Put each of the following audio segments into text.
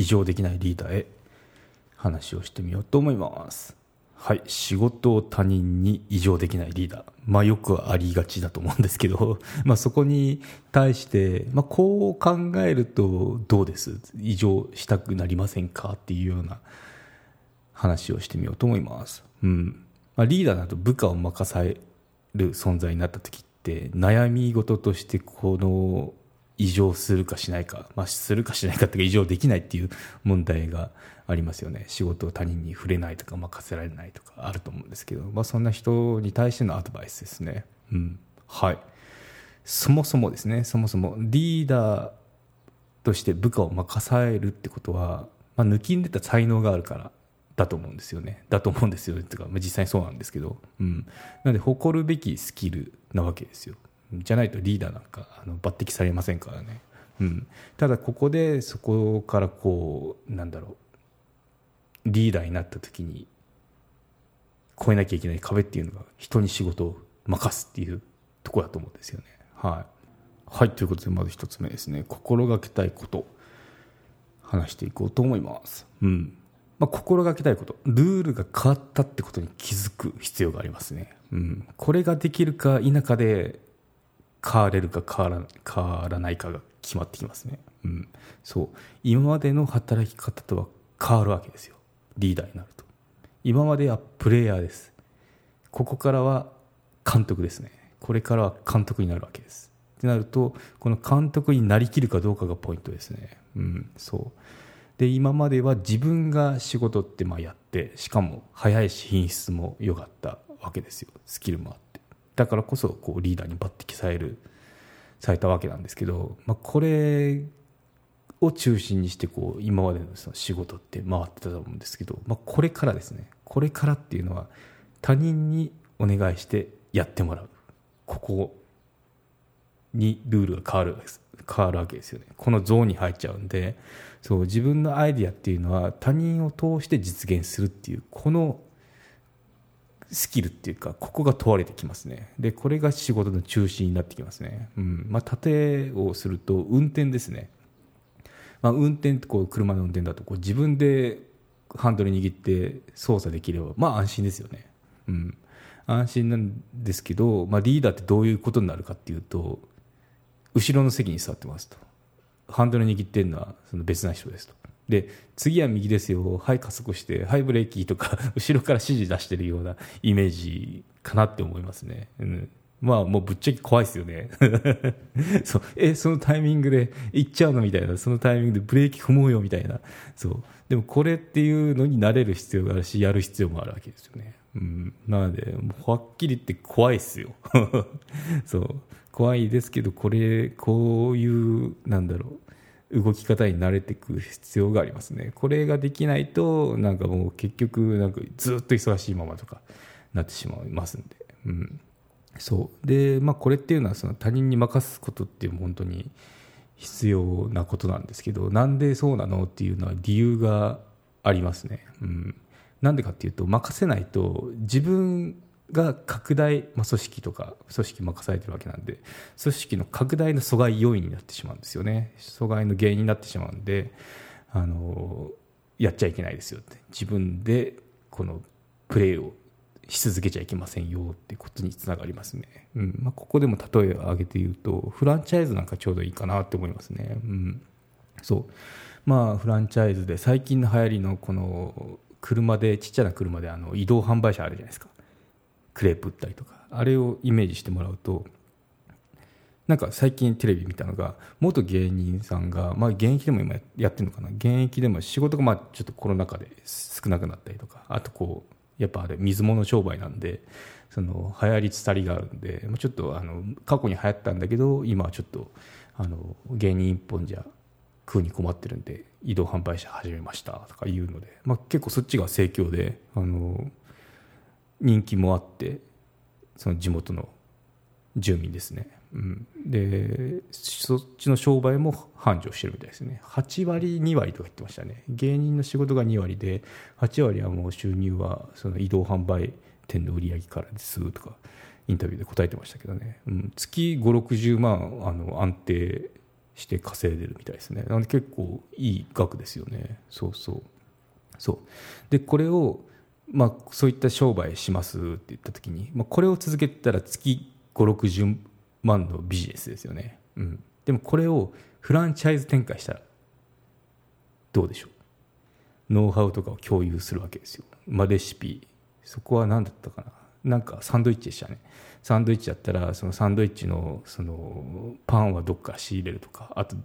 異常できないリーダーへ話をしてみようと思います。はい仕事を他人に異常できないリーダー。まあよくありがちだと思うんですけど。まあそこに対してまあこう考えるとどうです？異常したくなりませんか？っていうような話をしてみようと思います。うん。まあ、リーダーだと部下を任される存在になった時って悩み事としてこの異常するかしないか、まあ、するかしないかっていうか異常できないっていう問題がありますよね。仕事を他人に触れないとか任せられないとかあると思うんですけど、まあ、そんな人に対してのアドバイスですね。うん。はい。そもそもですね。そもそもリーダーとして部下を任されるってことは、まあ、抜きんでた才能があるからだと思うんですよね。だと思うんですよ。っていうか、まあ、実際にそうなんですけど、うん、なので誇るべきスキルなわけですよ。じゃないとリーダーなんかあの抜擢されませんからね、うん、ただここでそこからこうなんだろう。リーダーになった時に越えなきゃいけない壁っていうのが人に仕事を任すっていうところだと思うんですよね。はい、はい、ということでまず一つ目ですね。心がけたいこと。話していこうと思います。うん。まあ、心がけたいこと。ルールが変わったってことに気づく必要がありますね、うん、これができるか否かで変われるか変わら変わらないかが決まってきますね、うん、そう。今までの働き方とは変わるわけですよ。リーダーになると。今まではプレイヤーです。ここからは監督ですね。これからは監督になるわけです。ってなるとこの監督になりきるかどうかがポイントですね。うん。そう。で今までは自分が仕事ってまあやってしかも早いし品質も良かったわけですよ。スキルもあって。だからこそこうリーダーに抜擢されるされたわけなんですけど、まあ、これを中心にしてこう今までのその仕事って回ってたと思うんですけど、まあ、これからですね。これからっていうのは他人にお願いしてやってもらう。ここにルールが変わる変わるわけですよね。このゾーンに入っちゃうんでそう自分のアイディアっていうのは他人を通して実現するっていうこのスキルっていうかここが問われてきますね。でこれが仕事の中心になってきますね、うん。まあ、例えをすると運転ですね、まあ、運転ってこう車の運転だとこう自分でハンドル握って操作できればまあ安心ですよね、うん、安心なんですけど、まあ、リーダーってどういうことになるかっていうと後ろの席に座ってますと。ハンドル握ってるのはその別な人ですと。で次は右ですよ。はい加速してはいブレーキとか 後ろから指示出してるようなイメージかなって思いますね、うん、まあもうぶっちゃけ怖いですよね。そう。えそのタイミングで行っちゃうのみたいな。そのタイミングでブレーキ踏もうよみたいな。そう。でもこれっていうのに慣れる必要があるしやる必要もあるわけですよね、うん、なのではっきり言って怖いですよ。そう。怖いですけどこれこういうなんだろう。動き方に慣れていく必要がありますね。これができないとなんかもう結局なんかずっと忙しいままとかなってしまいますんで、うん、そう。でまあこれっていうのはその他人に任すことっていう本当に必要なことなんですけどなんでそうなのっていうのは理由がありますね、うん、なんでかっていうと任せないと自分が拡大、まあ、組織とか組織任されてるわけなんで組織の拡大の阻害要因になってしまうんですよね。阻害の原因になってしまうんであのやっちゃいけないですよって。自分でこのプレーをし続けちゃいけませんよってことにつながりますね、うん。まあ、ここでも例えを挙げて言うとフランチャイズなんかちょうどいいかなって思いますね、うん、そう。まあフランチャイズで最近の流行りのこの車でちっちゃな車であの移動販売車あるじゃないですか。クレープ売ったりとかあれをイメージしてもらうとなんか最近テレビ見たのが元芸人さんが、まあ、現役でも今やってるのかな？現役でも仕事がまあちょっとコロナ禍で少なくなったりとかあとこうやっぱあれ水物商売なんでその流行りつたりがあるんでちょっとあの過去に流行ったんだけど今はちょっとあの芸人一本じゃ食うに困ってるんで移動販売車始めましたとか言うので、まあ、結構そっちが盛況であの人気もあってその地元の住民ですね、うん、でそっちの商売も繁盛してるみたいですね。8割2割とか言ってましたね。芸人の仕事が2割で8割はもう収入はその移動販売店の売り上げからですとかインタビューで答えてましたけどね、うん、月560万あの安定して稼いでるみたいですね。なので結構いい額ですよね。そうそう。そう。でこれをまあ、そういった商売しますって言った時に、まあ、これを続けたら月560万のビジネスですよね、うん、でもこれをフランチャイズ展開したらどうでしょう？ノウハウとかを共有するわけですよ、まあ、レシピ。そこは何だったかな？なんかサンドイッチでしたね。サンドイッチだったらそのサンドイッチのそのパンはどっか仕入れるとかあと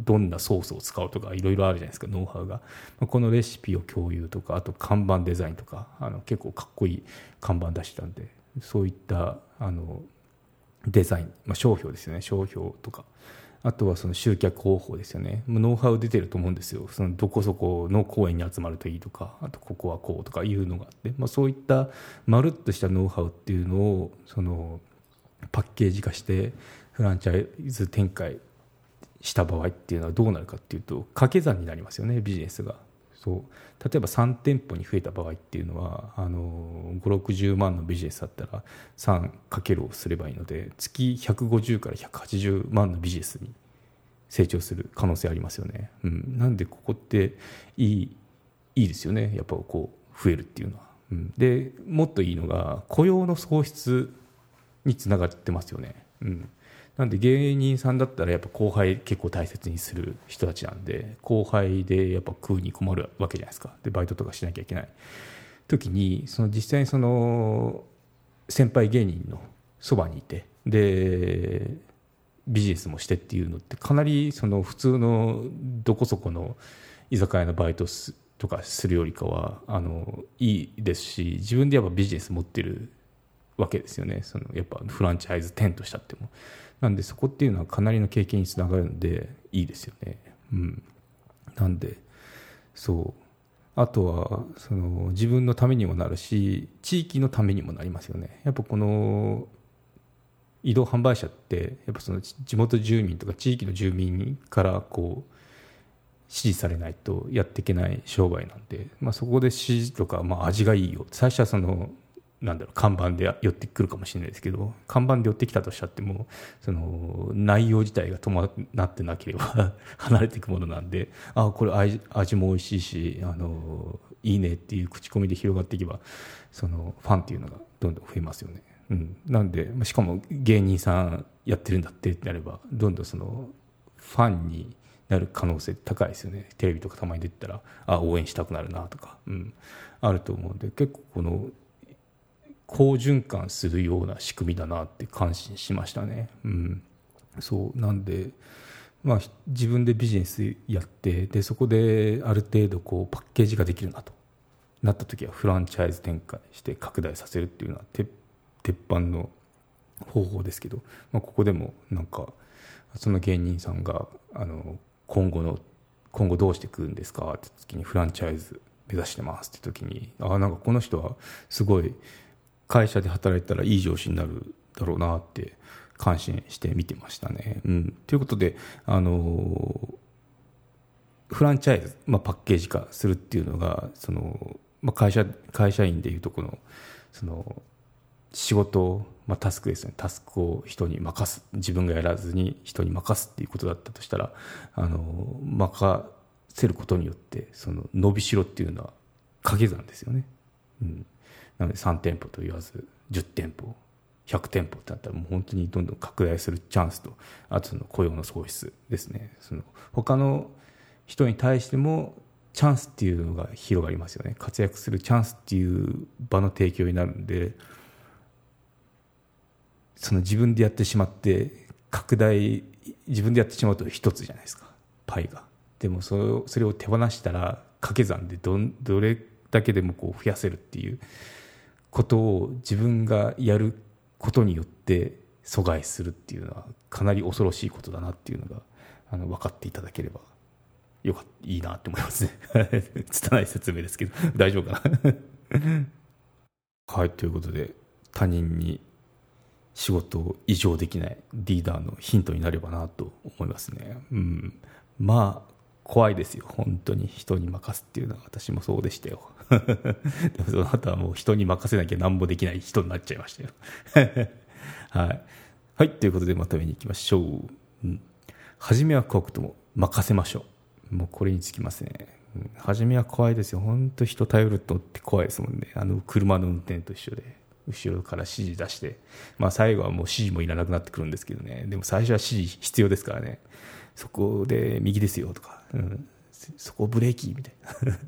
どんなソースを使うとかいろいろあるじゃないですかノウハウが。このレシピを共有とかあと看板デザインとかあの結構かっこいい看板出してたんでそういったあのデザイン、まあ、商標ですよね。商標とか。あとはその集客方法ですよね。ノウハウ出てると思うんですよ。そのどこそこの公園に集まるといいとかあとここはこうとかいうのがあって、まあ、そういったまるっとしたノウハウっていうのをそのパッケージ化してフランチャイズ展開した場合っていうのはどうなるかっていうと掛け算になりますよねビジネスが。そう。例えば3店舗に増えた場合っていうのはあの560万のビジネスだったら3かけるをすればいいので月150から180万のビジネスに成長する可能性ありますよね、うん、なんでここっていいいいですよね。やっぱこう増えるっていうのは、うん、でもっといいのが雇用の創出につながってますよね、うん、なんで芸人さんだったらやっぱ後輩結構大切にする人たちなんで後輩でやっぱ食うに困るわけじゃないですか。でバイトとかしなきゃいけない時にその実際にその先輩芸人のそばにいてでビジネスもしてっていうのってかなりその普通のどこそこの居酒屋のバイトとかするよりかはあのいいですし自分でやっぱビジネス持ってるわけですよね。そのやっぱフランチャイズ店としたっても。なんでそこっていうのはかなりの経験につながるんでいいですよね。うん。なんでそう。あとはその自分のためにもなるし地域のためにもなりますよね。やっぱこの移動販売車ってやっぱその地元住民とか地域の住民からこう支持されないとやっていけない商売なんで、まあ、そこで支持とか、まあ、味がいいよ。最初はそのなんだろう看板で寄ってくるかもしれないですけど看板で寄ってきたとしたってもその内容自体が伴ってなければ 離れていくものなんであこれ味味も美味しいしあのいいねっていう口コミで広がっていけばそのファンっていうのがどんどん増えますよね。うん、なんでしかも芸人さんやってるんだってってなればどんどんそのファンになる可能性高いですよね。テレビとかたまに出てたらあ応援したくなるなとか、うん、あると思うんで結構この好循環するような仕組みだなって感心しましたね。うん、そうなんでまあ、自分でビジネスやってでそこである程度こうパッケージができるなとなった時はフランチャイズ展開して拡大させるっていうのは鉄板の方法ですけど、まあ、ここでもなんかその芸人さんがあの今後の今後どうしていくんですかって時にフランチャイズ目指してますって時にあなんかこの人はすごい会社で働いたらいい上司になるだろうなって感心して見てましたね。うん、ということで、あのフランチャイズ、まあ、パッケージ化するっていうのがその、まあ、会社会社員でいうとこのその仕事、まあ、タスクですねタスクを人に任す自分がやらずに人に任すっていうことだったとしたらあの任せることによってその伸びしろっていうのは掛け算ですよね。うんなので3店舗と言わず10店舗100店舗ってなったらもう本当にどんどん拡大するチャンスとあとその雇用の創出ですね。その他の人に対してもチャンスっていうのが広がりますよね。活躍するチャンスっていう場の提供になるんでその自分でやってしまって拡大自分でやってしまうと一つじゃないですか。パイが。でもそれをそれを手放したら掛け算でどどれだけでもこう増やせるっていうことを自分がやることによって阻害するっていうのはかなり恐ろしいことだなっていうのがあの分かっていただければよかいいなって思いますね。拙い説明ですけど。大丈夫かな？はいということで他人に仕事を異常できないリーダーのヒントになればなと思いますね。うん。まあ怖いですよ。本当に。人に任すっていうのは私もそうでしたよ。でもその後はもう人に任せなきゃ何もできない人になっちゃいましたよ。はい、はい、ということでまとめにいきましょう、うん、初めは怖くとも任せましょう。もうこれにつきますね、うん、初めは怖いですよ。本当人頼るとって怖いですもんね。あの車の運転と一緒で。後ろから指示出して、まあ、最後はもう指示もいらなくなってくるんですけどね。でも最初は指示必要ですからね。そこで右ですよとか、うん、そこブレーキみたいな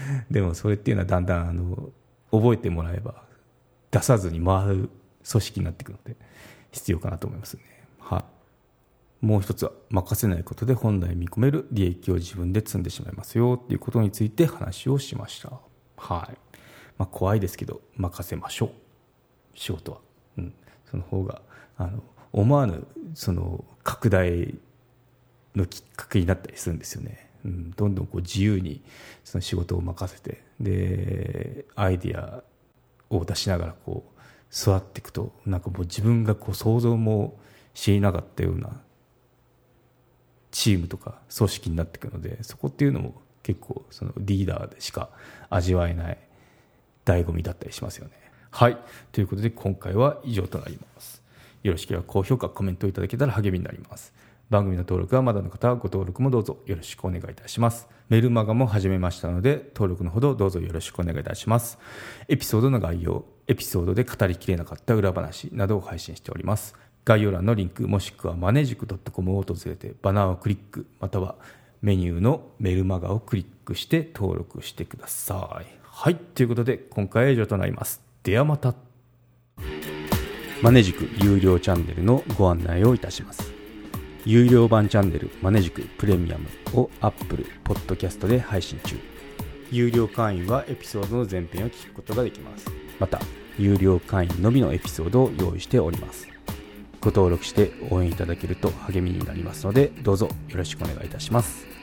でもそれっていうのはだんだんあの覚えてもらえば出さずに回る組織になっていくので必要かなと思いますね。はい、もう一つは任せないことで本来見込める利益を自分で積んでしまいますよっていうことについて話をしました。はい。まあ、怖いですけど任せましょう。仕事は。うん。その方があの思わぬその拡大のきっかけになったりするんですよね。うん、どんどんこう自由にその仕事を任せてでアイディアを出しながらこう座っていくとなんかもう自分がこう想像もしていなかったようなチームとか組織になっていくのでそこっていうのも結構そのリーダーでしか味わえない醍醐味だったりしますよね。はいということで今回は以上となります。よろしければ高評価コメントいただけたら励みになります。番組の登録はまだの方はご登録もどうぞよろしくお願いいたします。メルマガも始めましたので、登録のほどどうぞよろしくお願いいたします。エピソードの概要、エピソードで語りきれなかった裏話などを配信しております。概要欄のリンクもしくはマネジク .com を訪れてバナーをクリックまたはメニューのメルマガをクリックして登録してください。はい、ということで今回は以上となります。ではまた。マネジク有料チャンネルのご案内をいたします。有料版チャンネルマネジクプレミアムを Apple Podcast で配信中。有料会員はエピソードの前編を聞くことができます。また有料会員のみのエピソードを用意しております。ご登録して応援いただけると励みになりますのでどうぞよろしくお願いいたします。